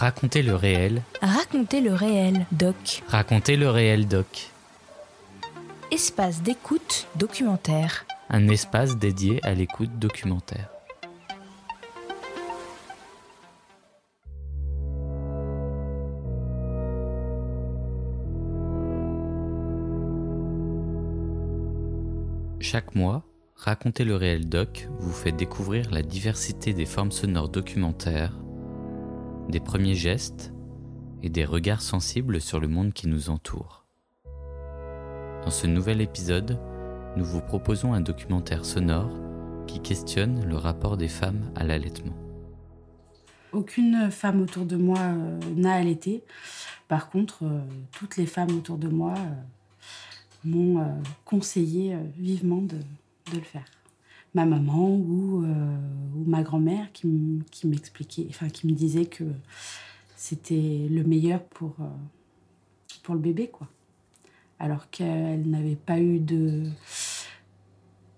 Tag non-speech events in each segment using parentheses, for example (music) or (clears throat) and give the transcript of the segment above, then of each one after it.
Racontez le réel. Racontez le réel, doc. Racontez le réel, doc. Espace d'écoute documentaire. Un espace dédié à l'écoute documentaire. Chaque mois, Racontez le réel doc vous fait découvrir la diversité des formes sonores documentaires, des premiers gestes et des regards sensibles sur le monde qui nous entoure. Dans ce nouvel épisode, nous vous proposons un documentaire sonore qui questionne le rapport des femmes à l'allaitement. Aucune femme autour de moi euh, n'a allaité. Par contre, euh, toutes les femmes autour de moi euh, m'ont conseillé vivement de, de le faire. Ma maman ou, ou ma grand-mère qui m'expliquait, enfin qui me disait que c'était le meilleur pour, pour le bébé, quoi. Alors qu'elle n'avait pas eu de,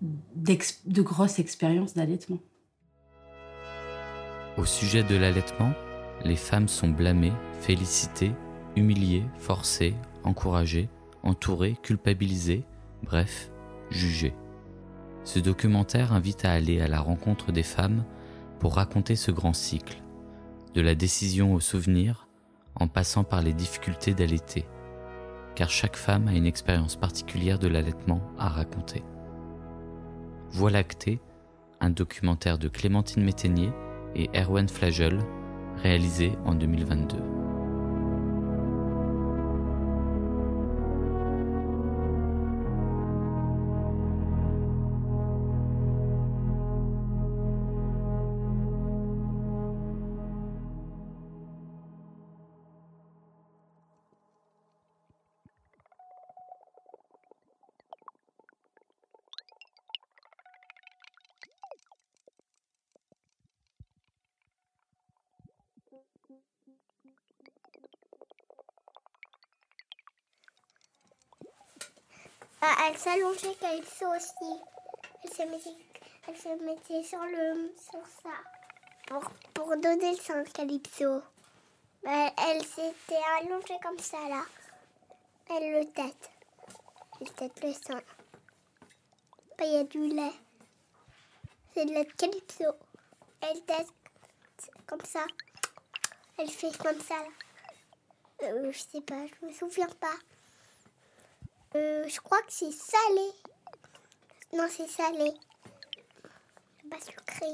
de grosses expériences d'allaitement. Au sujet de l'allaitement, les femmes sont blâmées, félicitées, humiliées, forcées, encouragées, entourées, culpabilisées, bref, jugées. Ce documentaire invite à aller à la rencontre des femmes pour raconter ce grand cycle, de la décision au souvenir, en passant par les difficultés d'allaiter, car chaque femme a une expérience particulière de l'allaitement à raconter. Voix lactée, un documentaire de Clémentine Métainier et Erwan Flagel, réalisé en 2022. Aussi. Elle se mettait, mettait sur, le, sur ça pour, pour donner le de Calypso. Elle, elle s'était allongée comme ça là. Elle le tête. Elle tête le sein. Il y a du lait. C'est de lait de Calypso. Elle tête comme ça. Elle fait comme ça là. Euh, je sais pas, je me souviens pas. Euh, je crois que c'est salé. Non, c'est salé. Pas sucré.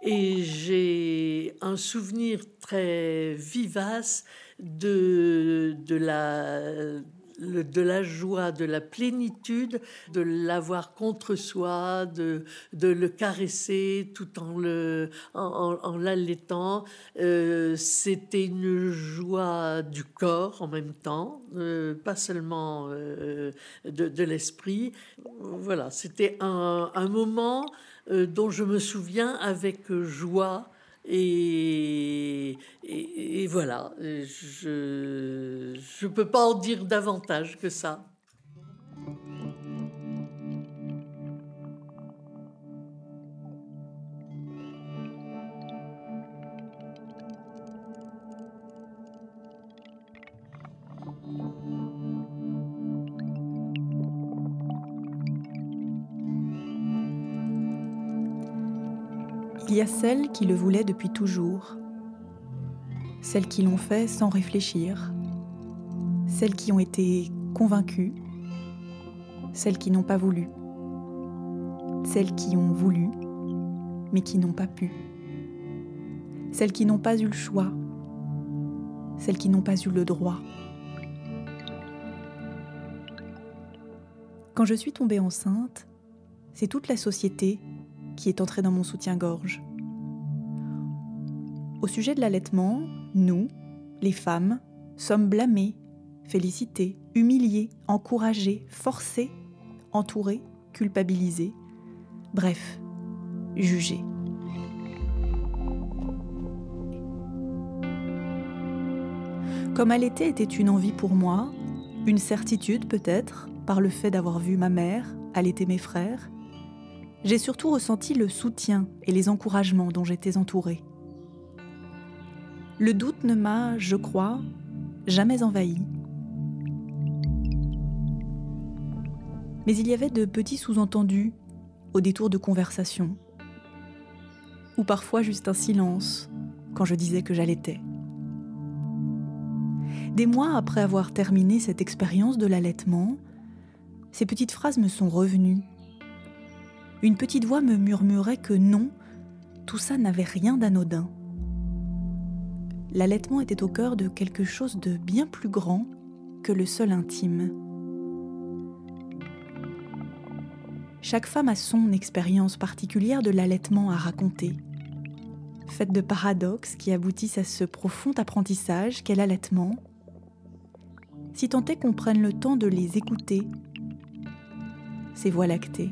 Et j'ai un souvenir très vivace de, de la de la joie, de la plénitude, de l'avoir contre soi, de, le caresser tout en l'allaitant. Euh, c'était une joie du corps en même temps, euh, pas seulement euh, de, l'esprit. Voilà, c'était un moment dont je me souviens avec joie et, voilà, je ne peux pas en dire davantage que ça. Celles qui le voulaient depuis toujours, celles qui l'ont fait sans réfléchir, celles qui ont été convaincues, celles qui n'ont pas voulu, celles qui ont voulu, mais qui n'ont pas pu, celles qui n'ont pas eu le choix, celles qui n'ont pas eu le droit. Quand je suis tombée enceinte, c'est toute la société qui est entré dans mon soutien-gorge. Au sujet de l'allaitement, nous, les femmes, sommes blâmées, félicitées, humiliées, encouragées, forcées, entourées, culpabilisées, bref, jugées. Comme allaiter était une envie pour moi, une certitude peut-être, par le fait d'avoir vu ma mère allaiter mes frères, j'ai surtout ressenti le soutien et les encouragements dont j'étais entourée. Le doute ne m'a, je crois, jamais envahi. Mais il y avait de petits sous-entendus au détour de conversations, ou parfois juste un silence quand je disais que j'allaitais. Des mois après avoir terminé cette expérience de l'allaitement, ces petites phrases me sont revenues. Une petite voix me murmurait que non, tout ça n'avait rien d'anodin. L'allaitement était au cœur de quelque chose de bien plus grand que le seul intime. Chaque femme a son expérience particulière de l'allaitement à raconter, faite de paradoxes qui aboutissent à ce profond apprentissage qu'est l'allaitement, si tant est qu'on prenne le temps de les écouter, ces voix lactées.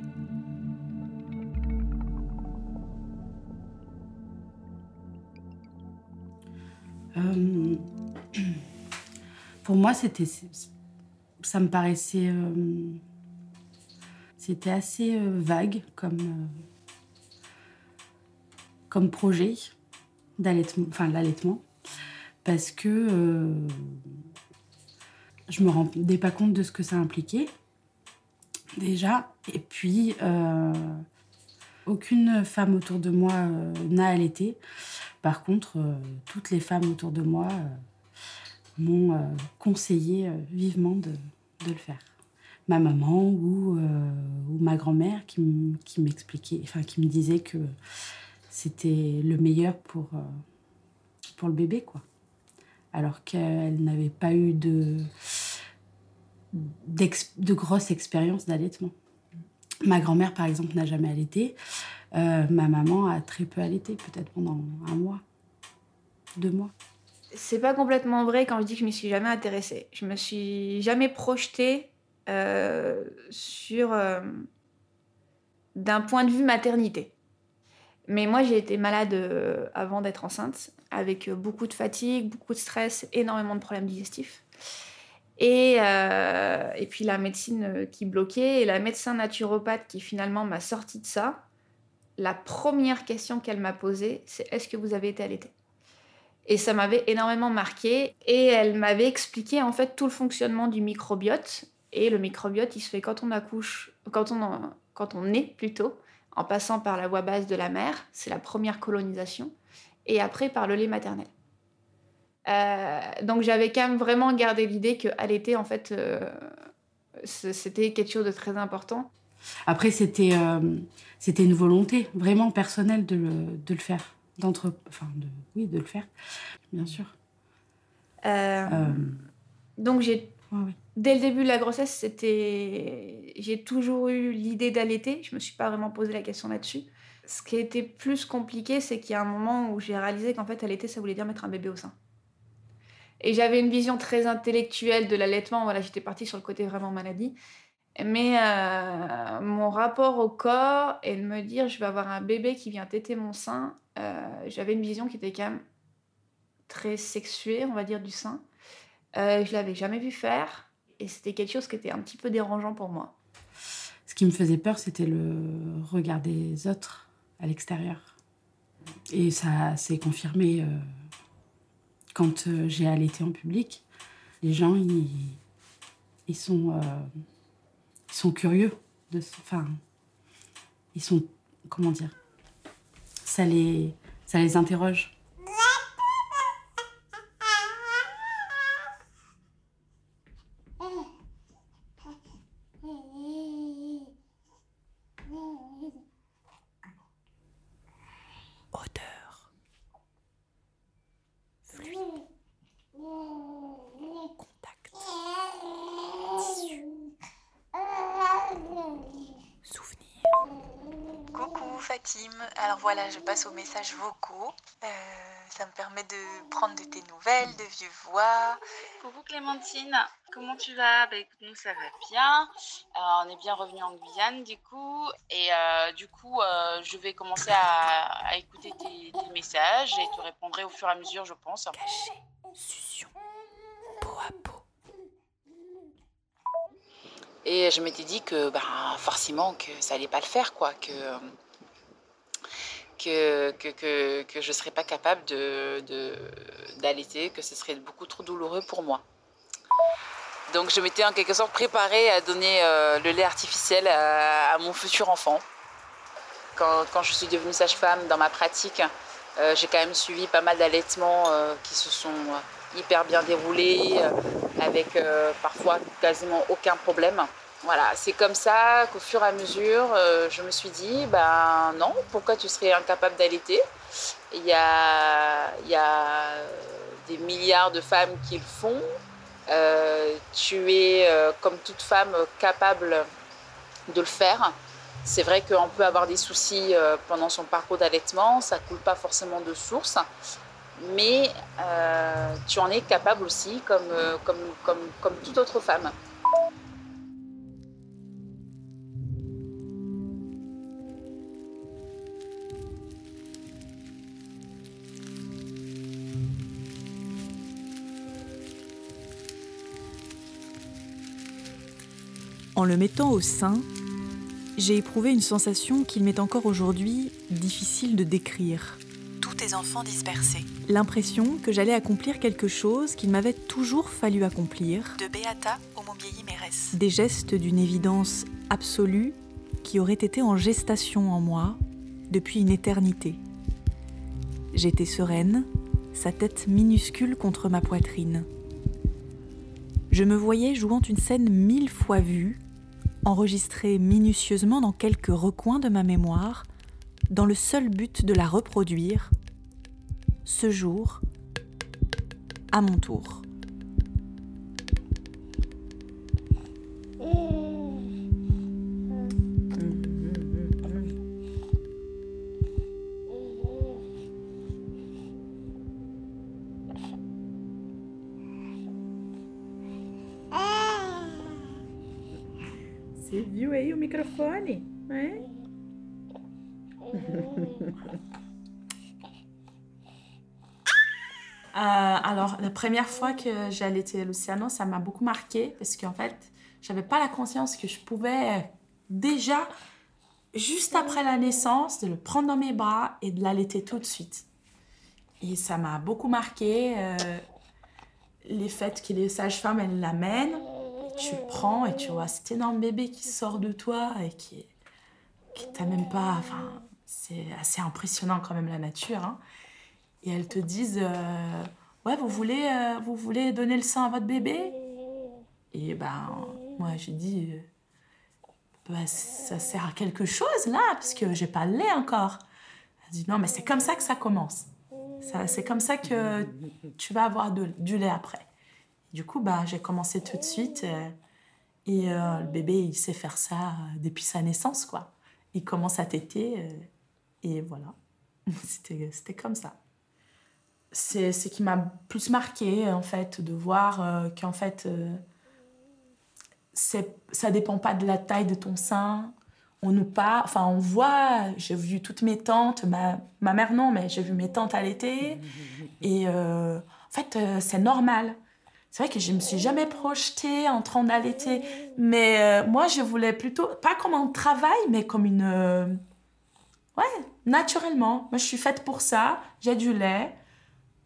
Euh, (clears throat) pour moi, c'était, ça me paraissait, euh, c'était assez euh, vague comme, comme projet d'allaitement, enfin l'allaitement, parce que je me rendais pas compte de ce que ça impliquait déjà, et puis aucune femme autour de moi n'a allaité. Par contre, euh, toutes les femmes autour de moi euh, m'ont euh, conseillé vivement de, le faire. Ma maman ou, ma grand-mère qui m'expliquait, qui me disait que c'était le meilleur pour, pour le bébé, quoi. Alors qu'elle n'avait pas eu de, de grosses expériences d'allaitement. Ma grand-mère, par exemple, n'a jamais allaité. Euh, ma maman a très peu allaité, peut-être pendant un mois, deux mois. C'est pas complètement vrai quand je dis que je m'y suis jamais intéressée. Je me suis jamais projetée euh, sur euh, d'un point de vue maternité. Mais moi, j'ai été malade avant d'être enceinte, avec beaucoup de fatigue, beaucoup de stress, énormément de problèmes digestifs. Et, et puis la médecine qui bloquait, et la médecin naturopathe qui finalement m'a sorti de ça, la première question qu'elle m'a posée, c'est est-ce que vous avez été allaité Et ça m'avait énormément marqué. Et elle m'avait expliqué en fait tout le fonctionnement du microbiote. Et le microbiote, il se fait quand on accouche, quand on, quand on est plutôt, en passant par la voie basse de la mère, c'est la première colonisation, et après par le lait maternel. Euh, donc j'avais quand même vraiment gardé l'idée que allaiter, en fait, euh, c'était quelque chose de très important. Après, c'était euh, c'était une volonté vraiment personnelle de le, de le faire. D'entre... Enfin, de, oui, de le faire, bien sûr. Euh, euh, donc, j'ai... Dès le début de la grossesse, c'était... j'ai toujours eu l'idée d'allaiter. Je me suis pas vraiment posé la question là-dessus. Ce qui a été plus compliqué, c'est qu'il y a un moment où j'ai réalisé qu'en fait, allaiter, ça voulait dire mettre un bébé au sein. Et j'avais une vision très intellectuelle de l'allaitement. Voilà, j'étais partie sur le côté vraiment maladie. Mais euh, mon rapport au corps et de me dire je vais avoir un bébé qui vient téter mon sein, euh, j'avais une vision qui était quand même très sexuée, on va dire, du sein. Euh, je l'avais jamais vu faire et c'était quelque chose qui était un petit peu dérangeant pour moi. Ce qui me faisait peur, c'était le regard des autres à l'extérieur. Et ça s'est confirmé euh, quand j'ai allaité en public. Les gens, ils, ils sont ils sont curieux. De, enfin, ils sont. Comment dire Ça les, ça les interroge. Alors voilà, je passe aux messages vocaux. Euh, ça me permet de prendre de tes nouvelles, de vieux voix. Coucou Clémentine, comment tu vas? Bah écoute, nous ça va bien. Euh, on est bien revenu en Guyane du coup. Et euh, du coup, je vais commencer à, écouter tes, messages et te répondrai au fur et à mesure, je pense. Caché, succion, peau à peau. Et je m'étais dit que bah, forcément que ça allait pas le faire, quoi, que que, que, je ne serais pas capable d'allaiter, de, que ce serait beaucoup trop douloureux pour moi. Donc je m'étais en quelque sorte préparée à donner euh, le lait artificiel à, mon futur enfant. Quand, quand je suis devenue sage-femme dans ma pratique, euh, j'ai quand même suivi pas mal d'allaitements euh, qui se sont hyper bien déroulés, avec parfois quasiment aucun problème. Voilà, c'est comme ça qu'au fur et à mesure, je me suis dit, ben non, pourquoi tu serais incapable d'allaiter Il y a, y a des milliards de femmes qui le font. Euh, tu es, euh, comme toute femme, capable de le faire. C'est vrai qu'on peut avoir des soucis euh, pendant son parcours d'allaitement, ça ne coule pas forcément de source, mais tu en es capable aussi comme, comme, comme, comme toute autre femme. En le mettant au sein, j'ai éprouvé une sensation qu'il m'est encore aujourd'hui difficile de décrire. Tous tes enfants dispersés. L'impression que j'allais accomplir quelque chose qu'il m'avait toujours fallu accomplir. De Beata au Montvieilly Mérès. Des gestes d'une évidence absolue qui auraient été en gestation en moi depuis une éternité. J'étais sereine, sa tête minuscule contre ma poitrine. Je me voyais jouant une scène mille fois vue enregistrée minutieusement dans quelques recoins de ma mémoire, dans le seul but de la reproduire, ce jour, à mon tour. Alors, la première fois que j'ai allaité Luciano, ça m'a beaucoup marqué parce qu'en fait, j'avais pas la conscience que je pouvais déjà, juste après la naissance, de le prendre dans mes bras et de l'allaiter tout de suite. Et ça m'a beaucoup marqué. Euh, les faits que les sages-femmes, elles l'amènent tu prends et tu vois cet énorme bébé qui sort de toi et qui, qui même pas. Enfin, c'est assez impressionnant quand même la nature. Hein. Et elles te disent euh, Ouais, vous voulez, euh, vous voulez donner le sein à votre bébé? Et ben, moi j'ai dit euh, bah, Ça sert à quelque chose là, parce que j'ai pas le lait encore. Elle dit Non, mais c'est comme ça que ça commence. C'est comme ça que tu vas avoir du lait après. Du coup, bah, j'ai commencé tout de suite. Et le bébé, il sait faire ça depuis sa naissance, quoi. Il commence à téter. et voilà. (laughs) C'était comme ça. C'est ce qui m'a plus marqué, en fait, de voir qu'en fait, ça dépend pas de la taille de ton sein. On nous pas, enfin, on voit, j'ai vu toutes mes tantes, ma, ma mère non, mais j'ai vu mes tantes allaiter. Et en fait, c'est normal c'est vrai que je me suis jamais projetée en train d'allaiter, mais euh, moi je voulais plutôt pas comme un travail, mais comme une euh, ouais naturellement. Moi je suis faite pour ça. J'ai du lait.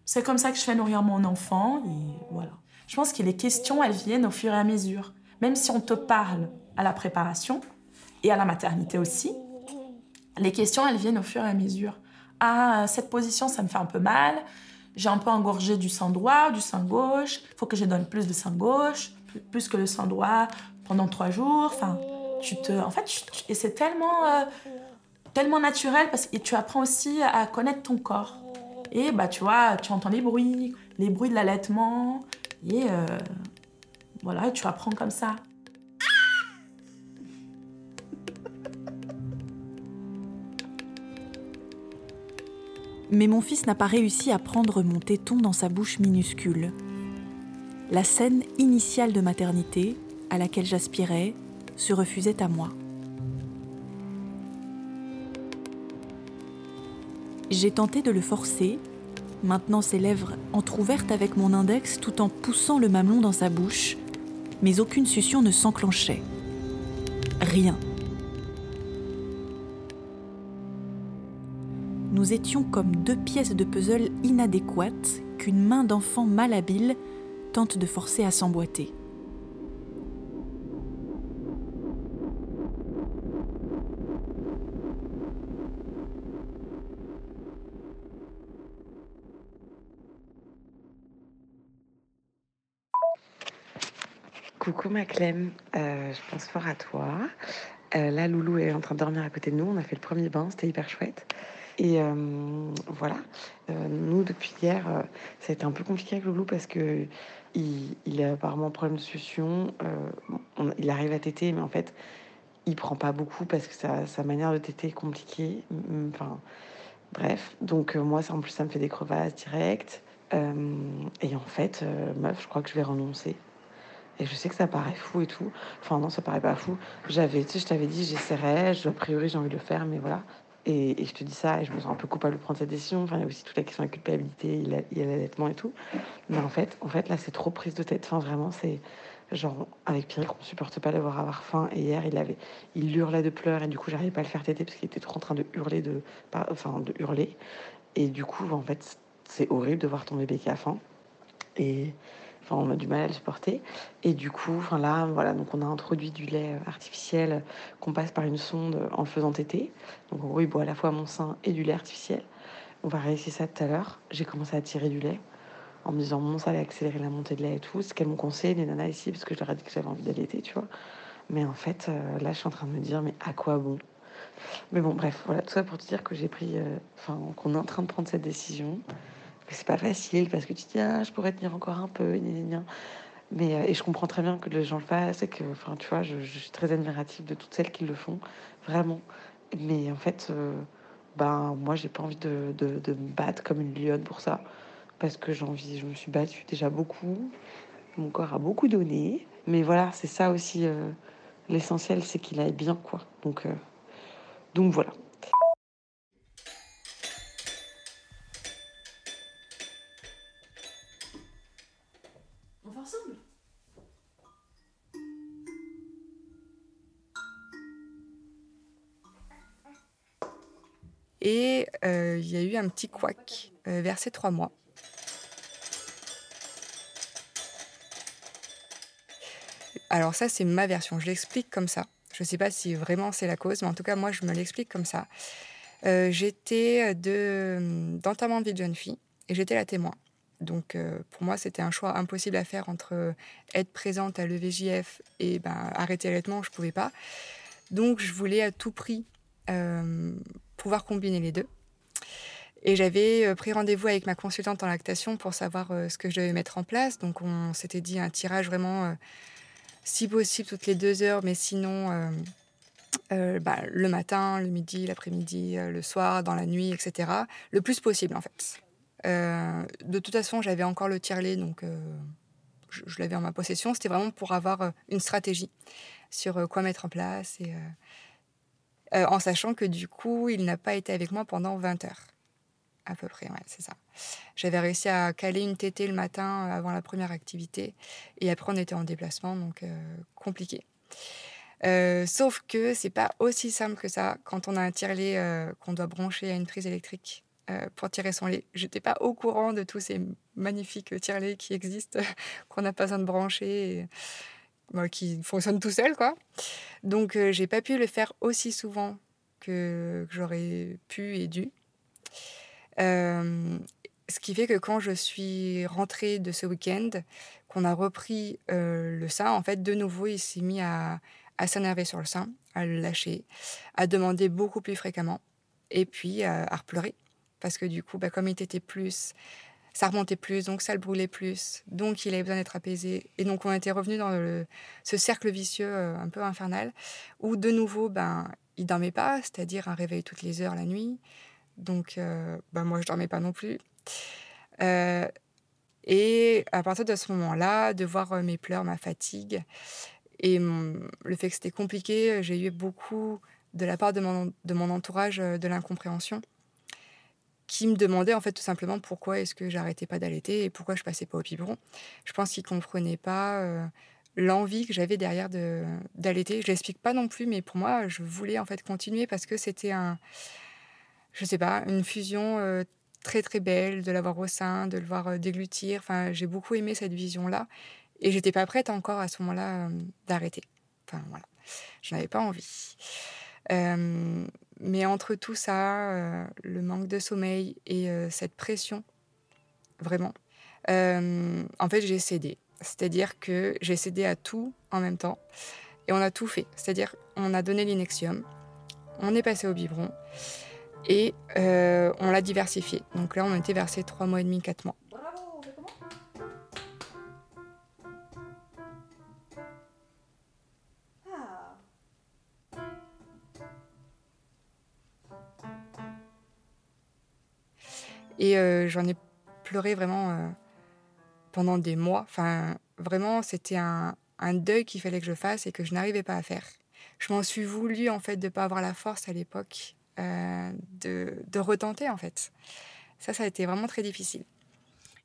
C'est comme ça que je fais nourrir mon enfant et voilà. Je pense que les questions elles viennent au fur et à mesure. Même si on te parle à la préparation et à la maternité aussi, les questions elles viennent au fur et à mesure. Ah cette position ça me fait un peu mal j'ai un peu engorgé du sang droit, du sang gauche, il faut que je donne plus de sang gauche, plus que le sang droit pendant trois jours. Enfin, tu te, en fait, et c'est tellement, euh, tellement naturel parce que tu apprends aussi à connaître ton corps. Et bah, tu vois, tu entends les bruits, les bruits de l'allaitement, et euh, voilà, tu apprends comme ça. Mais mon fils n'a pas réussi à prendre mon téton dans sa bouche minuscule. La scène initiale de maternité, à laquelle j'aspirais, se refusait à moi. J'ai tenté de le forcer, maintenant ses lèvres entr'ouvertes avec mon index tout en poussant le mamelon dans sa bouche, mais aucune succion ne s'enclenchait. rien. Nous étions comme deux pièces de puzzle inadéquates qu'une main d'enfant malhabile tente de forcer à s'emboîter. Coucou ma Clem, euh, je pense fort à toi. Euh, là, Loulou est en train de dormir à côté de nous. On a fait le premier bain, c'était hyper chouette. Et euh, voilà, nous depuis hier, ça a été un peu compliqué avec Loulou parce que il, a apparemment un problème de succion. il arrive à téter, mais en fait, il prend pas beaucoup parce que sa, manière de téter est compliquée. Enfin, bref. Donc moi, ça, en plus, ça me fait des crevasses directes. et en fait, meuf, je crois que je vais renoncer. Et je sais que ça paraît fou et tout. Enfin, non, ça paraît pas fou. J'avais, tu sais, je t'avais dit, j'essaierais, je, a priori, j'ai envie de le faire, mais voilà. Et, je te dis ça, et je me sens un peu coupable de prendre cette décision. Enfin, il y a aussi toute la question de la culpabilité, il, y a l'allaitement et tout. Mais en fait, en fait, là, c'est trop prise de tête. Enfin, vraiment, c'est genre, avec Pierre, on supporte pas de voir avoir faim. Et hier, il avait, il hurlait de pleurs, et du coup, j'arrivais pas à le faire téter parce qu'il était trop en train de hurler, de, enfin, de hurler. Et du coup, en fait, c'est horrible de voir ton bébé qui a faim. Et, Enfin, on a du mal à le supporter. Et du coup, enfin là, voilà, donc on a introduit du lait artificiel qu'on passe par une sonde en faisant téter. Donc en gros, il boit à la fois mon sein et du lait artificiel. On va réussir ça tout à l'heure. J'ai commencé à tirer du lait en me disant, bon, ça allait accélérer la montée de lait et tout. Ce qu'elles m'ont conseillé, les nanas ici, parce que je leur ai dit que j'avais envie d'allaiter, tu vois. Mais en fait, euh, là, je suis en train de me dire, mais à quoi bon? Mais bon, bref, voilà, tout ça pour te dire que j'ai pris, euh, enfin, qu'on est en train de prendre cette décision c'est pas facile parce que tu te dis ah je pourrais tenir encore un peu mais euh, et je comprends très bien que les gens le fassent et que enfin tu vois je, suis très admirative de toutes celles qui le font vraiment. Mais en fait euh, ben moi j'ai pas envie de, de, me battre comme une lionne pour ça. Parce que j'ai envie je me suis battue déjà beaucoup. Mon corps a beaucoup donné. Mais voilà c'est ça aussi euh, l'essentiel c'est qu'il aille bien quoi. Donc donc voilà euh, il y a eu un petit couac euh, vers ces trois mois. Alors ça, c'est ma version. Je l'explique comme ça. Je ne sais pas si vraiment c'est la cause, mais en tout cas, moi, je me l'explique comme ça. Euh, j'étais d'entamement de vie de jeune fille et j'étais la témoin. Donc pour moi, c'était un choix impossible à faire entre être présente à l'EVJF et ben, arrêter l'allaitement, je ne pouvais pas. Donc je voulais à tout prix pouvoir combiner les deux. Et j'avais euh, pris rendez-vous avec ma consultante en lactation pour savoir euh, ce que je devais mettre en place. Donc on s'était dit un tirage vraiment, euh, si possible, toutes les deux heures, mais sinon bah, le matin, le midi, l'après-midi, le soir, dans la nuit, etc. Le plus possible en fait. de toute façon, j'avais encore le tirelet, donc je, je l'avais en ma possession. C'était vraiment pour avoir une stratégie sur quoi mettre en place et en sachant que du coup, il n'a pas été avec moi pendant 20 heures. À peu près, c'est ça. J'avais réussi à caler une tétée le matin euh, avant la première activité. Et après, on était en déplacement, donc euh, compliqué. sauf que c'est pas aussi simple que ça quand on a un tire-lait qu'on doit brancher à une prise électrique pour tirer son lait. J'étais pas au courant de tous ces magnifiques tire-laits qui existent, (laughs) qu'on n'a pas besoin de brancher qui fonctionne tout seul, quoi. Donc, euh, j'ai pas pu le faire aussi souvent que, j'aurais pu et dû. Ce qui fait que quand je suis rentrée de ce week-end, qu'on a repris le sein, en fait, de nouveau, il s'est mis à, s'énerver sur le sein, à le lâcher, à demander beaucoup plus fréquemment, et puis à, à pleurer. Parce que du coup, bah, comme il était plus ça remontait plus, donc ça le brûlait plus, donc il avait besoin d'être apaisé. Et donc on était revenu dans ce cercle vicieux un peu infernal, où de nouveau, ben, il dormait pas, c'est-à-dire un réveil toutes les heures la nuit. Donc euh, ben, moi, je dormais pas non plus. Euh, et à partir de ce moment-là, de voir mes pleurs, ma fatigue, et le fait que c'était compliqué, j'ai eu beaucoup de la part de mon, de mon entourage de l'incompréhension qui me demandait en fait tout simplement pourquoi est-ce que j'arrêtais pas d'allaiter et pourquoi je passais pas au biberon. Je pense qu'ils comprenaient pas euh, l'envie que j'avais derrière de, d'allaiter. Je l'explique pas non plus, mais pour moi, je voulais en fait continuer parce que c'était un, je sais pas, une fusion euh, très très belle de l'avoir au sein, de le voir euh, déglutir. Enfin, j'ai beaucoup aimé cette vision-là et j'étais pas prête encore à ce moment-là euh, d'arrêter. Enfin voilà, je n'avais pas envie. mais entre tout ça, le manque de sommeil et cette pression, vraiment, en fait, j'ai cédé. C'est-à-dire que j'ai cédé à tout en même temps. Et on a tout fait. C'est-à-dire, on a donné l'inexium, on est passé au biberon et euh, on l'a diversifié. Donc là, on était versé 3 mois et demi, 4 mois. Et euh, j'en ai pleuré vraiment euh, pendant des mois. Enfin, vraiment, c'était un, deuil qu'il fallait que je fasse et que je n'arrivais pas à faire. Je m'en suis voulu, en fait, de ne pas avoir la force à l'époque euh, de, de, retenter, en fait. Ça, ça a été vraiment très difficile.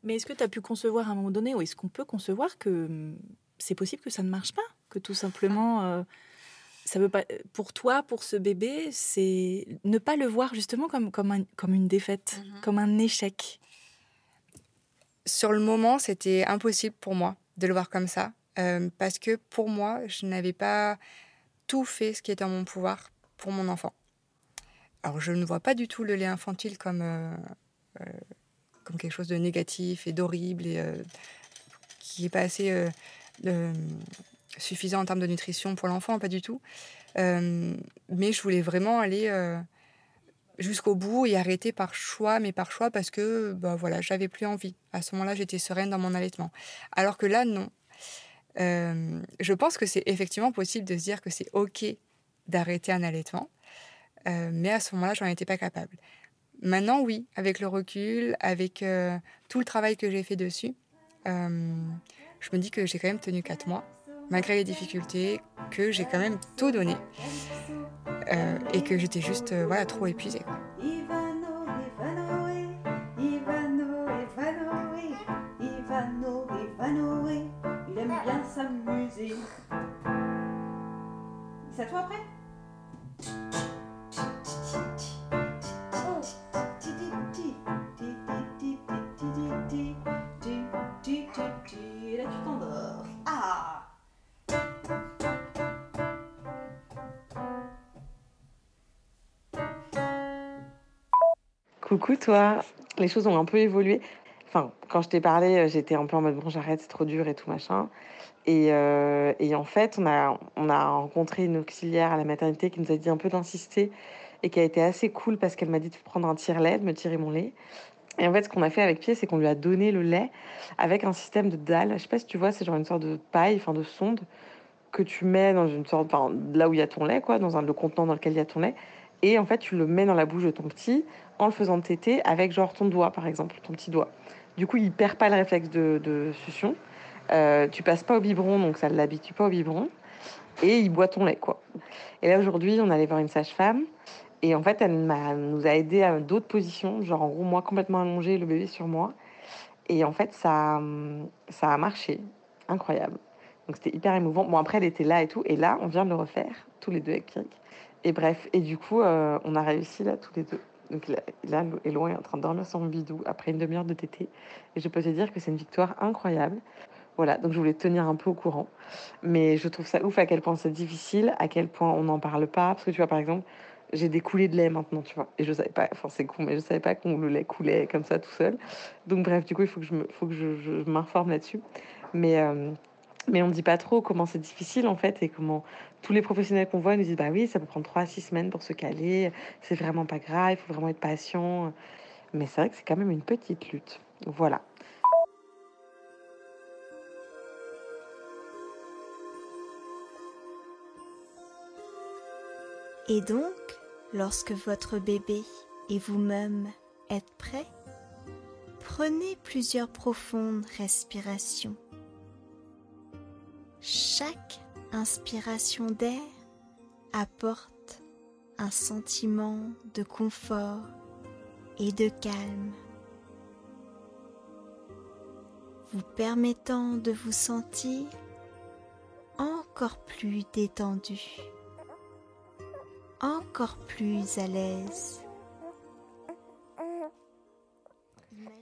Mais est-ce que tu as pu concevoir à un moment donné, ou est-ce qu'on peut concevoir que hum, c'est possible que ça ne marche pas? Que tout simplement, euh, ça veut pas. Pour toi, pour ce bébé, c'est ne pas le voir justement comme, comme, comme une défaite, mhm. comme un échec? Sur le moment, c'était impossible pour moi de le voir comme ça, euh, parce que pour moi, je n'avais pas tout fait ce qui était en mon pouvoir pour mon enfant. Alors, je ne vois pas du tout le lait infantile comme, euh, euh, comme quelque chose de négatif et d'horrible et qui n'est pas assez suffisant en termes de nutrition pour l'enfant, pas du tout. mais je voulais vraiment aller jusqu'au bout et arrêter par choix, mais par choix parce que bah, voilà, j'avais plus envie. À ce moment-là, j'étais sereine dans mon allaitement. Alors que là, non. Euh, je pense que c'est effectivement possible de se dire que c'est OK d'arrêter un allaitement, euh, mais à ce moment-là, j'en étais pas capable. Maintenant, oui, avec le recul, avec euh, tout le travail que j'ai fait dessus, je me dis que j'ai quand même tenu quatre mois, malgré les difficultés, que j'ai quand même tout donné. Euh, et que j'étais juste euh, voilà, trop épuisée. Quoi. S'amuser. C'est à toi après? Toi, les choses ont un peu évolué. Enfin, quand je t'ai parlé, euh, j'étais un peu en mode bon, j'arrête, c'est trop dur et tout machin. Et, euh, et, en fait, on a, on a rencontré une auxiliaire à la maternité qui nous a dit un peu d'insister et qui a été assez cool parce qu'elle m'a dit de prendre un tire-lait, de me tirer mon lait. Et en fait, ce qu'on a fait avec Pied, c'est qu'on lui a donné le lait avec un système de dalle. Je sais pas si tu vois, c'est genre une sorte de paille, enfin de sonde que tu mets dans une sorte, enfin, là où il y a ton lait, quoi, dans un, le contenant dans lequel il y a ton lait. Et en fait, tu le mets dans la bouche de ton petit en le faisant téter avec genre ton doigt, par exemple, ton petit doigt. Du coup, il perd pas le réflexe de, de succion. Euh, tu passes pas au biberon, donc ça l'habitue pas au biberon. Et il boit ton lait, quoi. Et là, aujourd'hui, on allait voir une sage-femme. Et en fait, elle nous a aidé à d'autres positions. Genre, en gros, moi complètement allongé, le bébé sur moi. Et en fait, ça, ça a marché. Incroyable. Donc, c'était hyper émouvant. Bon, après, elle était là et tout. Et là, on vient de le refaire, tous les deux avec Pierre. Et bref, et du coup, euh, on a réussi là, tous les deux. Donc là, Elon est en train de dormir sur mon bidou après une demi-heure de tété. Et je peux te dire que c'est une victoire incroyable. Voilà, donc je voulais te tenir un peu au courant. Mais je trouve ça ouf à quel point c'est difficile, à quel point on n'en parle pas. Parce que tu vois, par exemple, j'ai des coulées de lait maintenant, tu vois. Et je savais pas, enfin c'est con, mais je savais pas qu'on le lait coulait comme ça tout seul. Donc bref, du coup, il faut que je m'informe là-dessus. Mais, euh, mais on ne dit pas trop comment c'est difficile en fait et comment tous les professionnels qu'on voit nous disent bah oui, ça peut prendre 3 à 6 semaines pour se caler, c'est vraiment pas grave, il faut vraiment être patient. Mais c'est vrai que c'est quand même une petite lutte. Voilà. Et donc, lorsque votre bébé et vous-même êtes prêts, prenez plusieurs profondes respirations. Chaque inspiration d'air apporte un sentiment de confort et de calme, vous permettant de vous sentir encore plus détendu, encore plus à l'aise.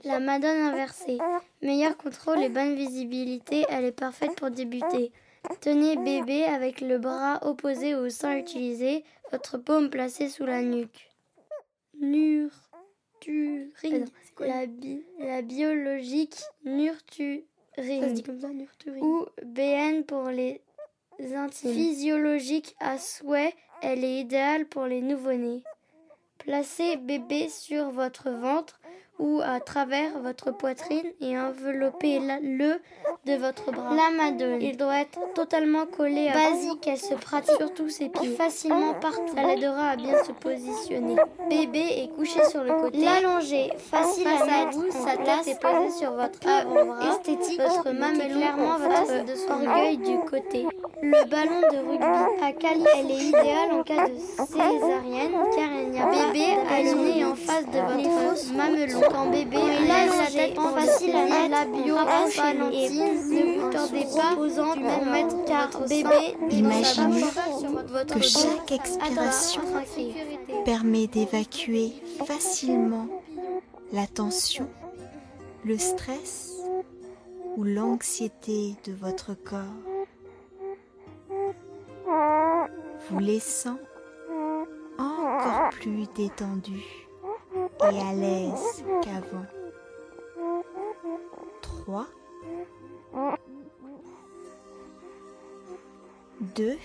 La Madone inversée. Meilleur contrôle et bonne visibilité, elle est parfaite pour débuter. Tenez bébé avec le bras opposé au sein utilisé, votre paume placée sous la nuque. Nurturing. La, bi- la biologique nurturing. Ou BN pour les intimes. Physiologique à souhait, elle est idéale pour les nouveau-nés. Placez bébé sur votre ventre ou à travers votre poitrine et enveloppez-le de votre bras. La madone. Il doit être totalement collé à basique. Elle se pratique sur tous ses pieds. Facilement partout. Ça l'aidera à bien se positionner. Bébé est couché sur le côté. L'allonger. Facile à mettre. Vous, sa tête est posée sur votre avant-bras. Esthétique. Votre mamelon clairement votre de son orgueil du côté. Le ballon de rugby à cali. Elle est idéale en cas de césarienne car il n'y a bébé aligné en face de votre mamelon. Quand bébé a la tête en facile à la bio Valentine, ne vous tordez pas pour mettre car bébé Imaginez que chaque expiration permet d'évacuer facilement la tension, le stress ou l'anxiété de votre corps, vous laissant encore plus détendu et à l'aise qu'avant. 3 2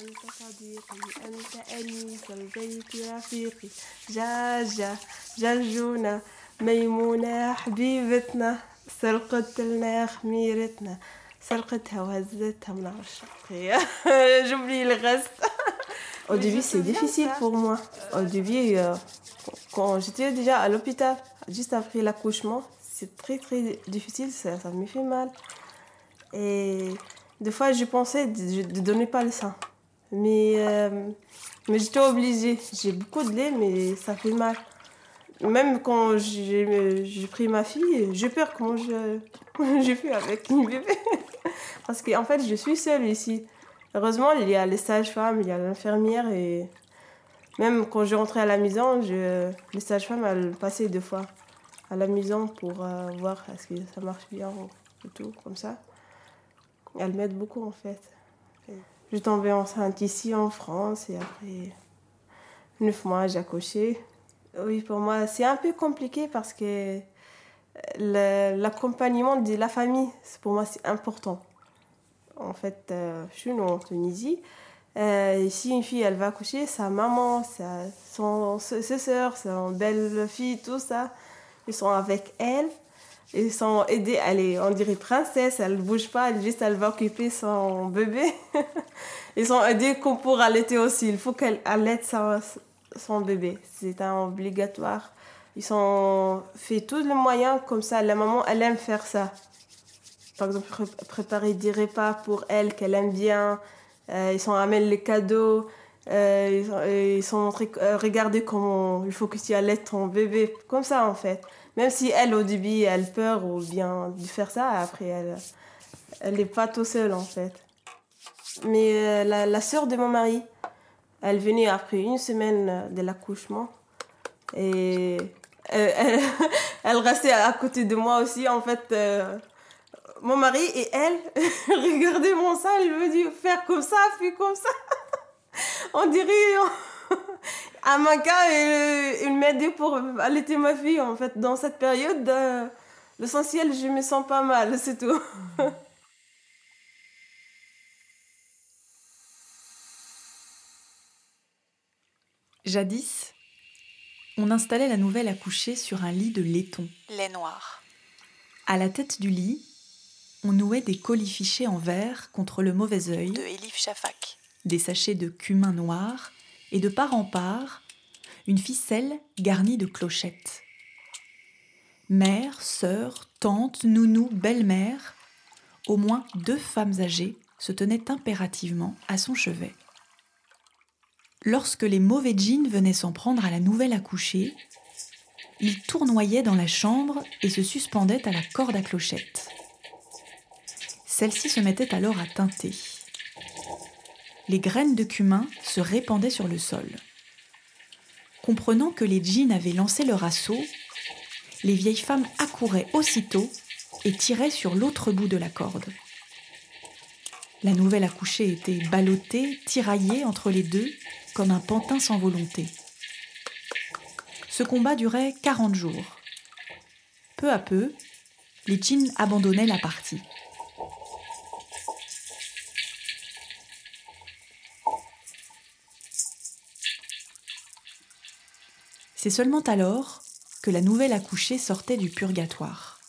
أنت صديقي أنت أنيس البيت رفيقي جاجة جرجونة ميمونة حبيبتنا سرقت لنا خميرتنا سرقتها وهزتها من عشقي j'oublie le reste au début c'est difficile pour moi au début euh, quand j'étais déjà à l'hôpital juste après l'accouchement c'est très très difficile ça, ça me fait mal et des fois, je pensais de ne donner pas le sein. Mais, euh, mais j'étais obligée. J'ai beaucoup de lait, mais ça fait mal. Même quand j'ai j'ai pris ma fille, j'ai peur comment je, (laughs) je fais avec une bébé. (laughs) Parce qu'en fait, je suis seule ici. Heureusement, il y a les sages-femmes, il y a l'infirmière. Et même quand je rentrais à la maison, je, les sages-femmes, passaient deux fois à la maison pour euh, voir est-ce que ça marche bien et tout, comme ça. Elle m'aide beaucoup en fait. Je suis tombée enceinte ici en France et après neuf mois j'ai accouché. Oui, pour moi c'est un peu compliqué parce que l'accompagnement de la famille, pour moi c'est important. En fait, euh, je suis en Tunisie. Euh, si une fille elle va accoucher, sa maman, sa, son, ses sœurs, son belle-fille, tout ça, ils sont avec elle. Ils sont aidés, elle est, on dirait princesse, elle bouge pas, elle juste elle va occuper son bébé. (laughs) Ils sont aidés comme pour allaiter aussi, il faut qu'elle allaite son, son bébé, c'est un obligatoire. Ils sont fait tous les moyens comme ça, la maman elle aime faire ça. Par exemple, pré- préparer des repas pour elle qu'elle aime bien, euh, ils sont amènent les cadeaux, euh, ils sont, ils sont montrés, euh, regardez comment il faut que tu allaites ton bébé, comme ça en fait. Même si elle, au début, elle peur ou bien de faire ça, après, elle elle n'est pas tout seule, en fait. Mais euh, la, la sœur de mon mari, elle venait après une semaine euh, de l'accouchement. Et (laughs) elle, elle, restait à côté de moi aussi, en fait. euh, mon mari et elle (laughs) regardaient mon sein, elle me dit faire comme ça, fais comme ça. (laughs) On dirait à ma cas, il, il m'aidait pour allaiter ma fille. En fait, dans cette période, euh, l'essentiel, je me sens pas mal, c'est tout. (laughs) Jadis, on installait la nouvelle accouchée sur un lit de laiton. Lait noir. À la tête du lit, on nouait des colifichets en verre contre le mauvais œil, De Elif Shafak. des sachets de cumin noir et de part en part, une ficelle garnie de clochettes. Mère, sœur, tante, nounou, belle-mère, au moins deux femmes âgées se tenaient impérativement à son chevet. Lorsque les mauvais djinns venaient s'en prendre à la nouvelle accouchée, ils tournoyaient dans la chambre et se suspendaient à la corde à clochette. Celle-ci se mettait alors à teinter. Les graines de cumin se répandaient sur le sol. Comprenant que les djinns avaient lancé leur assaut, les vieilles femmes accouraient aussitôt et tiraient sur l'autre bout de la corde. La nouvelle accouchée était ballottée, tiraillée entre les deux, comme un pantin sans volonté. Ce combat durait 40 jours. Peu à peu, les djinns abandonnaient la partie. C'est seulement alors que la nouvelle accouchée sortait du purgatoire.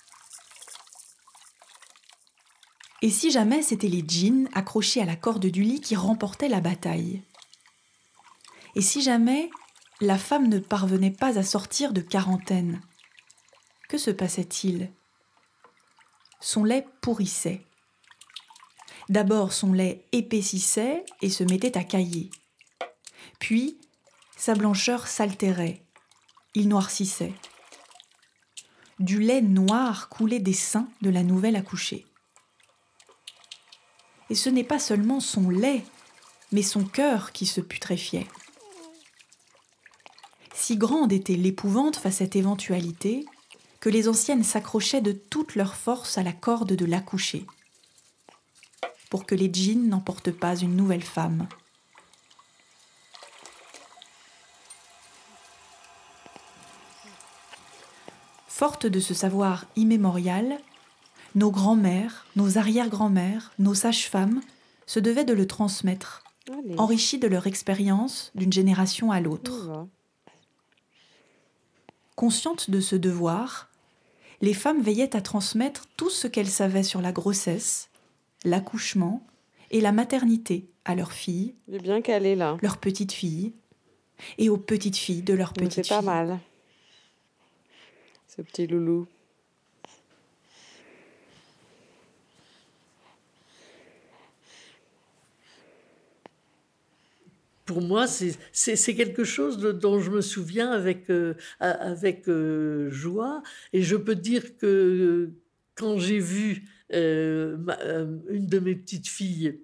Et si jamais c'étaient les djinns accrochés à la corde du lit qui remportaient la bataille? Et si jamais la femme ne parvenait pas à sortir de quarantaine? Que se passait-il? Son lait pourrissait. D'abord son lait épaississait et se mettait à cailler. Puis sa blancheur s'altérait, il noircissait. Du lait noir coulait des seins de la nouvelle accouchée. Et ce n'est pas seulement son lait, mais son cœur qui se putréfiait. Si grande était l'épouvante face à cette éventualité que les anciennes s'accrochaient de toute leur force à la corde de l'accouchée, pour que les djinns n'emportent pas une nouvelle femme. Fortes de ce savoir immémorial, nos grands-mères, nos arrière-grands-mères, nos sages-femmes se devaient de le transmettre, enrichis de leur expérience d'une génération à l'autre. Conscientes de ce devoir, les femmes veillaient à transmettre tout ce qu'elles savaient sur la grossesse, l'accouchement et la maternité à leurs filles, bien calé là. leurs petites filles et aux petites filles de leurs petites C'est pas mal. Petit loulou. pour moi, c'est quelque chose de, dont je me souviens avec, euh, avec euh, joie. Et je peux dire que quand j'ai vu euh, une de mes petites filles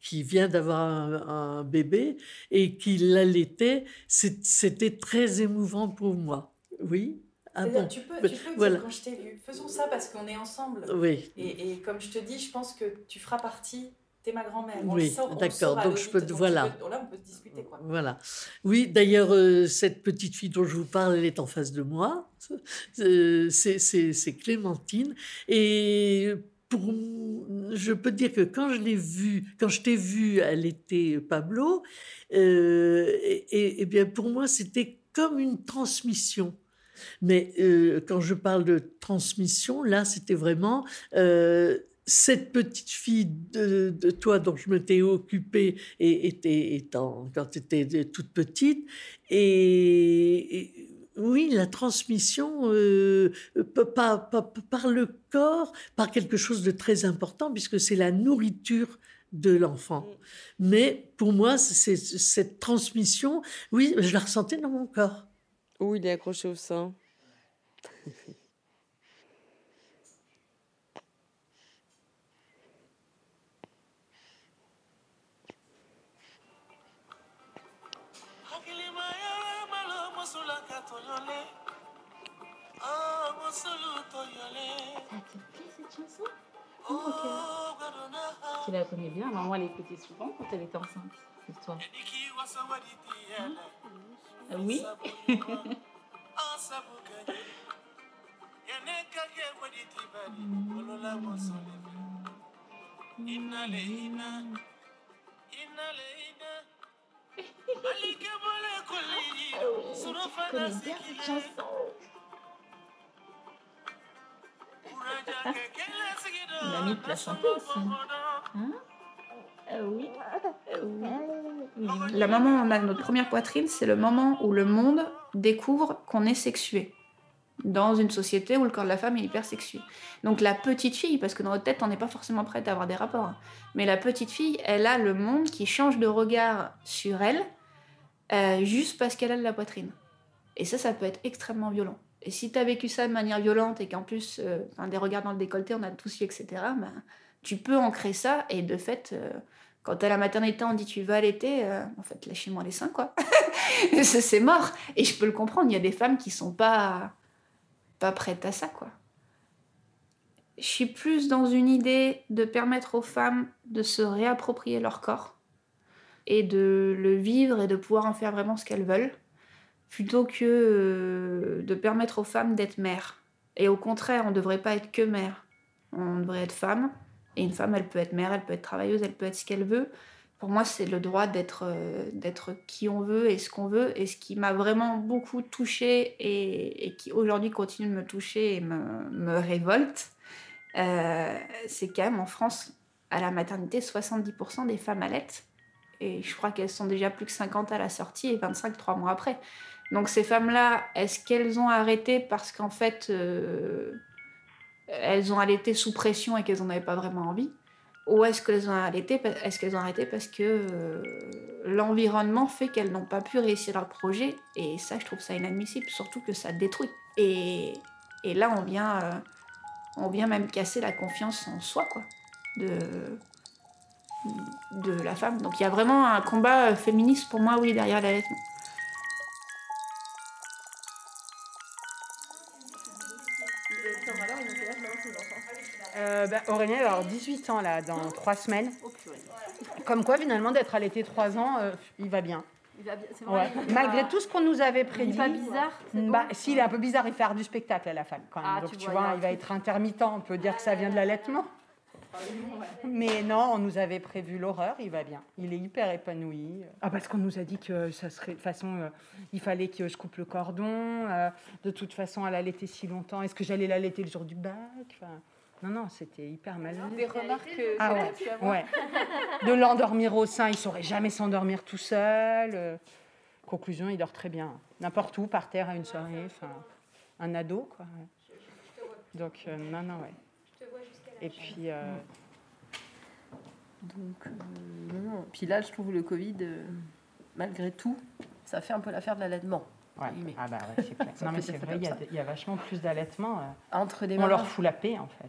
qui vient d'avoir un, bébé et qui l'allaitait, c'était très émouvant pour moi. Oui. Ah bon. Tu peux, tu peux voilà. dire quand je t'ai vu. Faisons ça parce qu'on est ensemble. Oui. Et, et, comme je te dis, je pense que tu feras partie T'es ma grand-mère. Oui, d'accord. Donc je peux, voilà. peux, là, on peut discuter quoi. Voilà. Oui, d'ailleurs, euh, cette petite fille dont je vous parle, elle est en face de moi. Euh, c'est Clémentine. Et pour, je peux dire que quand je l'ai vue, quand je t'ai vue, elle était Pablo. Euh, et, et, bien, pour moi, c'était comme une transmission. Mais euh, quand je parle de transmission, là, c'était vraiment euh, cette petite fille de, toi dont je m'étais occupée et était étant quand tu étais toute petite. Et, oui la transmission euh, par, par, le corps par quelque chose de très important puisque c'est la nourriture de l'enfant. Mm. mais pour moi c'est cette transmission oui je la ressentais dans mon corps oui il est accroché au sein Tu la connais bien. Maman, elle écoutait souvent quand elle était enceinte, cette histoire. Hein ah oui te (laughs) l'a chanté aussi. Hein? Euh, oui. La maman, notre première poitrine, c'est le moment où le monde découvre qu'on est sexué. dans une société où le corps de la femme est hyper sexué. Donc la petite fille, parce que dans notre tête, on n'est pas forcément prête à avoir des rapports, hein. mais la petite fille, elle a le monde qui change de regard sur elle euh, juste parce qu'elle a de la poitrine. Et ça, ça peut être extrêmement violent. Et si tu as vécu ça de manière violente et qu'en plus, euh, des regards dans le décolleté, on a tous eu, etc., ben, tu peux ancrer ça et de fait, euh, quand à la maternité, on dit tu vas allaiter, euh, en fait, lâchez-moi les seins, quoi. (laughs) C'est mort. Et je peux le comprendre, il y a des femmes qui sont pas, pas prêtes à ça, quoi. Je suis plus dans une idée de permettre aux femmes de se réapproprier leur corps et de le vivre et de pouvoir en faire vraiment ce qu'elles veulent, plutôt que euh, de permettre aux femmes d'être mères. Et au contraire, on ne devrait pas être que mère. On devrait être femme. Et une femme, elle peut être mère, elle peut être travailleuse, elle peut être ce qu'elle veut. Pour moi, c'est le droit d'être euh, qui on veut et ce qu'on veut. Et ce qui m'a vraiment beaucoup touchée et, et qui aujourd'hui continue de me toucher et me, me révolte, euh, c'est quand même en France, à la maternité, 70% des femmes allaitent. Et je crois qu'elles sont déjà plus que 50 à la sortie et 25 trois mois après. Donc ces femmes-là, est-ce qu'elles ont arrêté parce qu'en fait, euh, elles ont allaité sous pression et qu'elles n'en avaient pas vraiment envie Ou est-ce qu'elles ont, allaité, est-ce qu'elles ont arrêté parce que euh, l'environnement fait qu'elles n'ont pas pu réussir leur projet Et ça, je trouve ça inadmissible, surtout que ça détruit. Et, là, on vient, euh, on vient même casser la confiance en soi, quoi. De, de la femme. Donc il y a vraiment un combat féministe pour moi, oui, derrière l'allaitement. Euh, bah, Aurélien va avoir 18 ans là, dans 3 semaines. Comme quoi, finalement, d'être allaité 3 ans, euh, il va bien. Il va bien, c'est vrai, Ouais. il est Malgré tout ce qu'on nous avait il est prédit. pas bizarre, bon bah, S'il est un peu bizarre, il fait art du spectacle à la fin quand même. Ah, Donc tu tu vois, vois, il va être intermittent. On peut dire que ça vient de l'allaitement. Mais non, on nous avait prévu l'horreur, il va bien. Il est hyper épanoui. Ah, parce qu'on nous a dit que ça serait. De toute façon, euh, il fallait que je coupe le cordon. euh, de toute façon, elle allaitait si longtemps. Est-ce que j'allais l'allaiter le jour du bac Enfin, Non, non, c'était hyper mal. Des remarques que Ah que ouais, tu as pu avoir. ouais. De l'endormir au sein, il saurait jamais s'endormir tout seul. euh. Conclusion, il dort très bien. N'importe où, par terre, à une soirée. Enfin, un ado, quoi. Donc, euh, non, non, ouais. Et puis, euh, Donc, euh, non, non. Puis là, je trouve le Covid, euh, malgré tout, ça fait un peu l'affaire de l'allaitement. Ouais. Ah bah ouais, c'est clair. (laughs) Non, mais c'est vrai, il y, a, y vachement plus d'allaitement. euh. Entre des On leur fout la paix, en fait.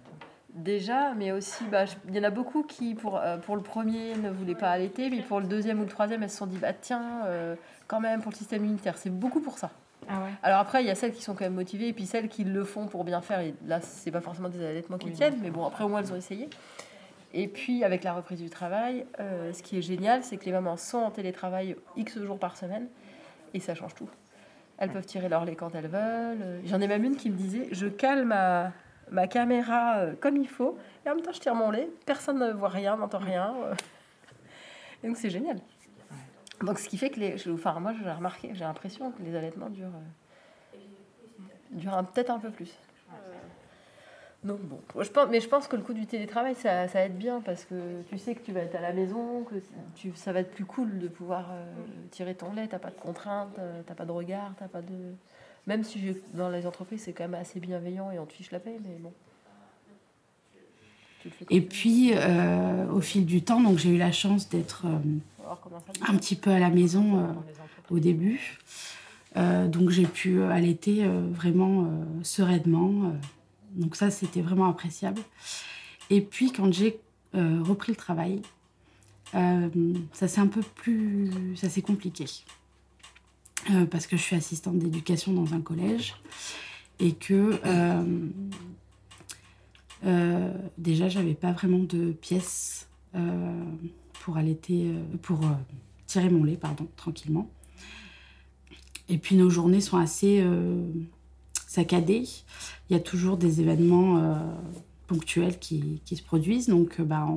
Déjà, mais aussi, bah, il y en a beaucoup qui, pour, euh, pour le premier, ne voulaient pas allaiter, mais pour le deuxième ou le troisième, elles se sont dit, bah tiens, euh, quand même, pour le système immunitaire, c'est beaucoup pour ça. Ah ouais Alors après, il y a celles qui sont quand même motivées, et puis celles qui le font pour bien faire, et là, c'est pas forcément des allaitements qui Oui, tiennent, mais bon, après, au moins, elles ont essayé. Et puis, avec la reprise du travail, euh, ce qui est génial, c'est que les mamans sont en télétravail X jours par semaine, et ça change tout. Elles peuvent tirer leur lait quand elles veulent. J'en ai même une qui me disait Je cale ma, caméra euh, comme il faut, et en même temps, je tire mon lait. Personne ne voit rien, n'entend rien. euh. Et donc, c'est génial. Donc, ce qui fait que les. Enfin, moi, j'ai remarqué, j'ai l'impression que les allaitements durent, euh, durent peut-être un peu plus. Donc, bon. Je pense, mais je pense que le coup du télétravail, ça, ça aide bien parce que tu sais que tu vas être à la maison, que tu, ça va être plus cool de pouvoir euh, tirer ton lait. T'as pas de contraintes, euh, t'as pas de regard, t'as pas de. Même si je- dans les entreprises, c'est quand même assez bienveillant et on te fiche la paix, mais bon. Et puis, euh, au fil du temps, donc j'ai eu la chance d'être euh, un petit peu à la maison au début. Donc j'ai pu allaiter vraiment sereinement. Donc ça, c'était vraiment appréciable. Et puis, quand j'ai euh, repris le travail, euh, ça s'est un peu plus... ça s'est compliqué. Euh, parce que je suis assistante d'éducation dans un collège et que déjà j'avais pas vraiment de pièces pour allaiter, pour tirer mon lait, pardon, tranquillement. Et puis nos journées sont assez saccadées. Il y a toujours des événements euh, ponctuels qui, se produisent, donc euh, bah,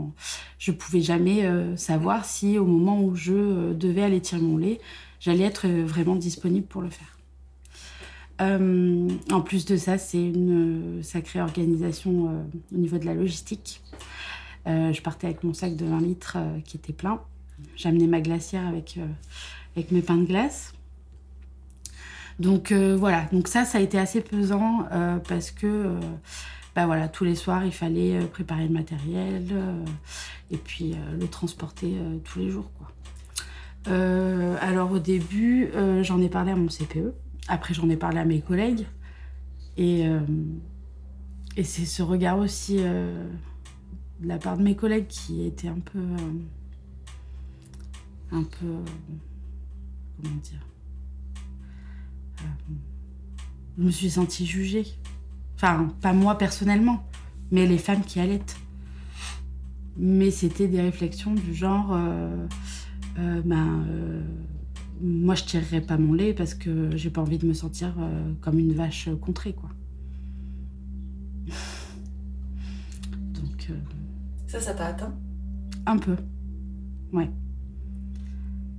je pouvais jamais euh, savoir si au moment où je devais aller tirer mon lait, j'allais être vraiment disponible pour le faire. En plus de ça, c'est une sacrée organisation au niveau de la logistique. Je partais avec mon sac de 20 litres qui était plein. J'amenais ma glacière avec mes pains de glace. Donc voilà, donc ça, a été assez pesant parce que bah voilà, tous les soirs, il fallait préparer le matériel et puis le transporter tous les jours. Quoi. alors au début, j'en ai parlé à mon CPE, après j'en ai parlé à mes collègues et, et c'est ce regard aussi de la part de mes collègues qui était un peu. Euh, un peu. comment dire euh, Je me suis sentie jugée. Enfin, pas moi personnellement, mais les femmes qui allaitent. Mais c'était des réflexions du genre. Euh, ben, moi, je tirerai pas mon lait parce que j'ai pas envie de me sentir comme une vache contrée, quoi. Ça, ça t'a atteint? Un peu. Ouais.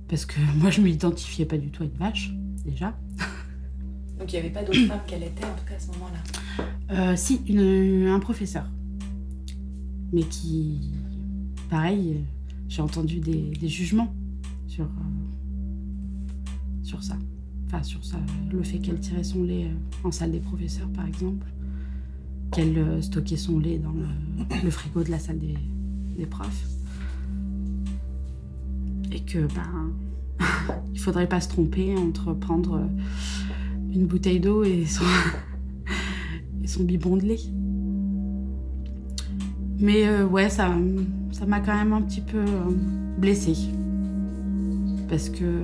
Parce que (laughs) moi, je m'identifiais pas du tout à une vache, déjà. Donc il n'y avait pas d'autres femmes qu'elle était, en tout cas à ce moment-là euh, Si, un professeur. Mais qui. Pareil, j'ai entendu des, jugements sur, euh, sur ça. Enfin, sur ça. Le fait qu'elle tirait son lait euh, en salle des professeurs, par exemple qu'elle euh, stockait son lait dans le, frigo de la salle des, profs. Et que, ben, (laughs) il faudrait pas se tromper entre prendre une bouteille d'eau et son, (laughs) et son biberon de lait. Mais euh, ouais, ça ça m'a quand même un petit peu euh, blessée. Parce que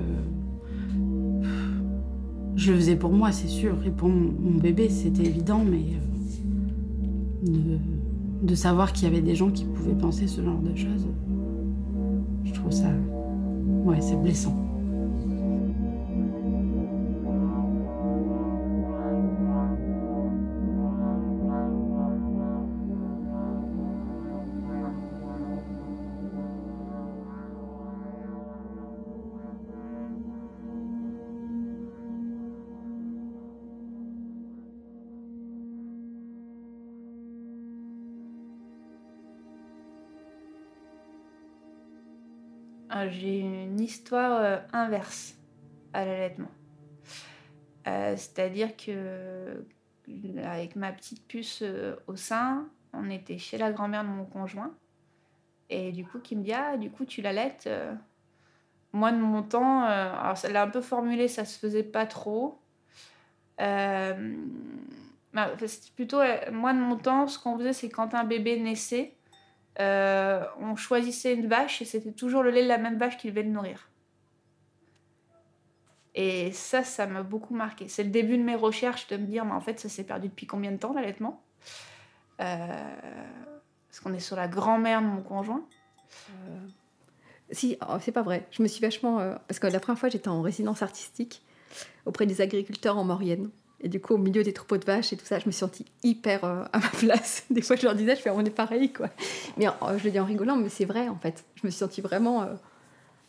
je le faisais pour moi, c'est sûr, et pour mon bébé, c'était évident, mais de, savoir qu'il y avait des gens qui pouvaient penser ce genre de choses. Je trouve ça. Ouais, c'est blessant. Histoire euh, inverse à l'allaitement. Euh, c'est-à-dire que avec ma petite puce euh, au sein, on était chez la grand-mère de mon conjoint. Et du coup, qui me dit Ah, du coup, tu l'allaites Moi, de mon temps, alors ça l'a un peu formulé, ça se faisait pas trop. Bah, plutôt, moi, de mon temps, ce qu'on faisait, c'est quand un bébé naissait, euh, on choisissait une vache et c'était toujours le lait de la même vache qui devait le nourrir. Et ça, ça m'a beaucoup marqué. C'est le début de mes recherches de me dire, mais en fait, ça s'est perdu depuis combien de temps l'allaitement? Euh, Parce qu'on est sur la grand-mère de mon conjoint. Euh, si, oh, c'est pas vrai. Je me suis vachement. parce que la première fois, j'étais en résidence artistique auprès des agriculteurs en Maurienne. Et du coup, au milieu des troupeaux de vaches et tout ça, je me suis sentie hyper euh, à ma (laughs) place. Des fois, je leur disais, je fais, on est pareil, quoi. Mais je le dis en rigolant, mais c'est vrai, en fait. Je me suis sentie vraiment euh,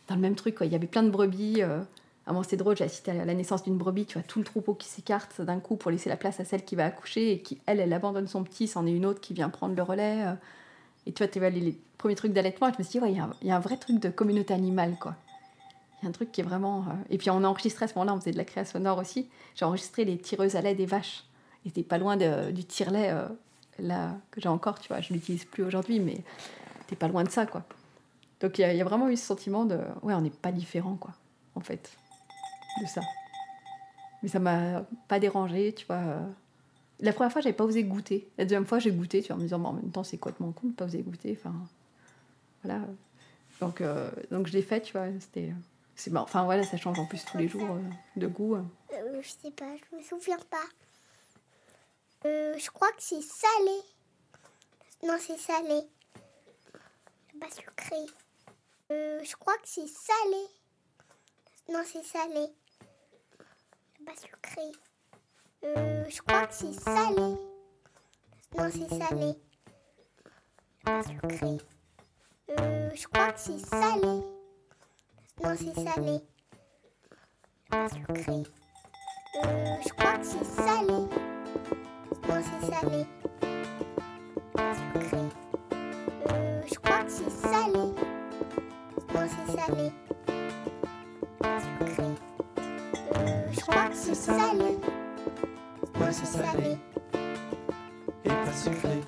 dans le même truc, quoi. Il y avait plein de brebis. Euh... À moi, c'était drôle, j'ai assisté à la naissance d'une brebis, tu vois, tout le troupeau qui s'écarte d'un coup pour laisser la place à celle qui va accoucher et qui, elle, elle abandonne son petit, c'en est une autre qui vient prendre le relais. Euh. Et tu vois, tu vois les, premiers trucs d'allaitement, je me suis dit, ouais, il y, y, a un vrai truc de communauté animale, quoi un truc qui est vraiment. Euh, et puis on a enregistré à ce moment-là, on faisait de la création sonore aussi. J'ai enregistré les tireuses à lait des vaches. Et c'était pas loin du tire-lait euh, là que j'ai encore, tu vois. Je l'utilise plus aujourd'hui, mais t'es pas loin de ça, quoi. Donc il y, a vraiment eu ce sentiment de ouais, on n'est pas différent, quoi, en fait, de ça. Mais ça m'a pas dérangé, tu vois. La première fois, j'avais pas osé goûter. La deuxième fois, j'ai goûté, tu vois, en me disant, en même temps, c'est quoi de mon compte, pas osé goûter. Enfin, voilà. Donc, euh, donc je l'ai fait, tu vois. C'était c'est Enfin voilà, ça change en plus tous les jours euh, de goût. Euh. Euh, je sais pas, je me souviens pas. je crois que c'est salé. Non, c'est salé. Pas sucré. je crois que c'est salé. Non, c'est salé. Pas sucré. je crois que c'est salé. Non, c'est salé. Pas sucré. je crois que c'est salé. Non, c'est salé. Pas sucré. Euh, je crois que c'est salé. Non, c'est salé. Pas sucré. Euh, je crois que c'est salé. Non, c'est salé. Pas sucré. Euh, je crois que c'est salé. Ouais, c'est salé. Et pas sucré.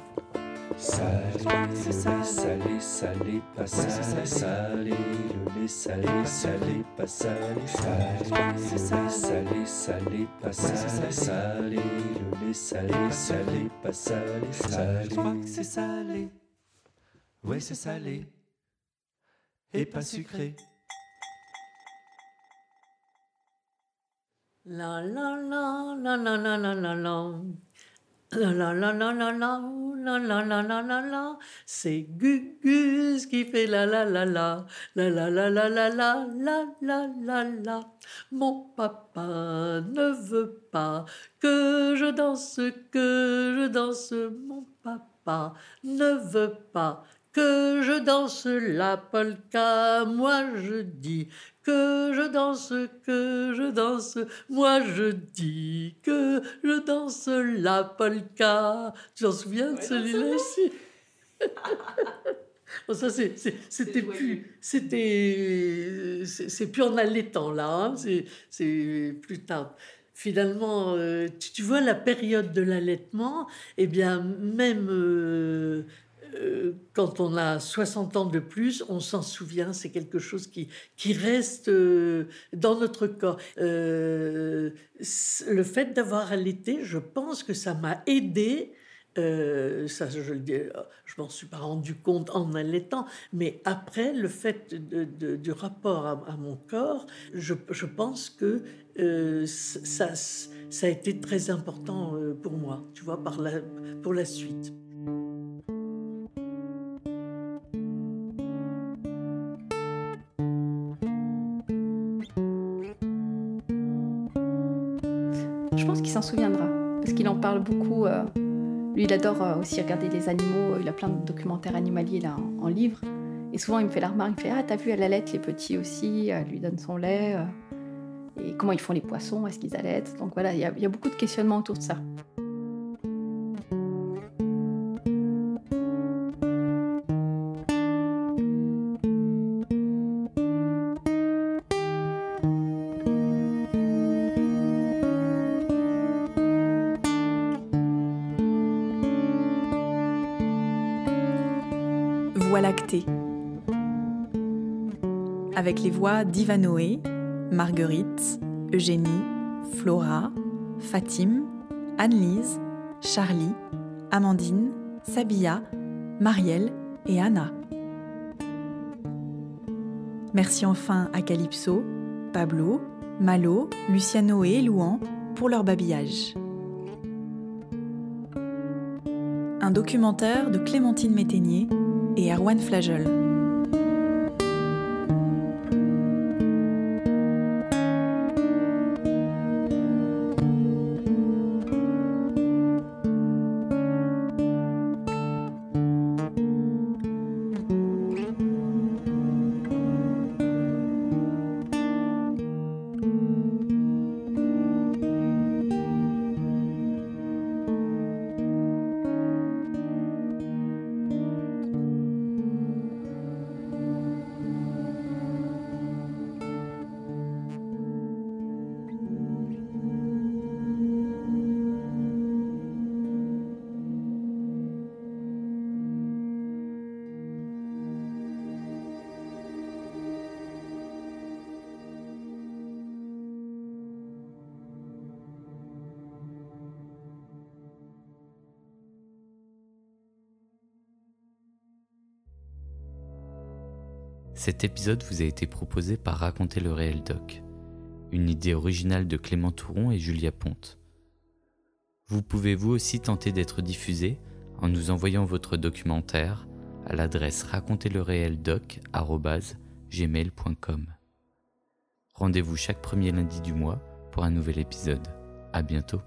Salé, salé, salé, pas salé, salé, le lait salé, salé, pas salé, salé, salé, salé, pas salé, salé, le lait salé, salé, pas salé, salé. Je crois que c'est salé. Ouais, c'est salé. Et pas sucré. La la la la la la la la la. La la la la la la, la la la la la la, c'est Gugus qui fait la la la la, la la la la la la, la la la la. Mon papa ne veut pas que je danse, que je danse. Mon papa ne veut pas que je danse la polka. Moi je dis que je danse, que je danse. Moi je dis que je danse la polka. Tu t'en souviens de celui-là aussi? (laughs) Bon, ça, c'était plus, c'était, c'est plus en allaitant là, hein, c'est- plus tard. Finalement, euh, tu, tu vois la période de l'allaitement, eh bien, même euh, euh, quand on a 60 ans de plus, on s'en souvient, c'est quelque chose qui, reste euh, dans notre corps. Euh, le fait d'avoir allaité, je pense que ça m'a aidé. ça, je le dis, je m'en suis pas rendu compte en allaitant, mais après le fait du rapport à, mon corps, je, pense que ça, a été très important pour moi, tu vois, pour la suite. S'en souviendra, parce qu'il en parle beaucoup. euh, lui, il adore euh, aussi regarder les animaux. Il a plein de documentaires animaliers là en, en livre. Et souvent, il me fait la remarque, il fait Ah, t'as vu, elle allait les petits aussi, elle lui donne son lait. euh, et comment ils font les poissons, est-ce qu'ils allaitent Donc voilà, il y a beaucoup de questionnements autour de ça. Voix d'Ivanoé, Marguerite, Eugénie, Flora, Fatim, Anne-Lise, Charlie, Amandine, Sabia, Marielle et Anna. Merci enfin à Calypso, Pablo, Malo, Luciano et Louan pour leur babillage. Un documentaire de Clémentine Métainier et Erwan Flagel. Cet épisode vous a été proposé par Raconter le réel doc, une idée originale de Clément Touron et Julia Ponte. Vous pouvez vous aussi tenter d'être diffusé en nous envoyant votre documentaire à l'adresse raconterleréeldoc@gmail.com. Rendez-vous chaque premier lundi du mois pour un nouvel épisode. À bientôt.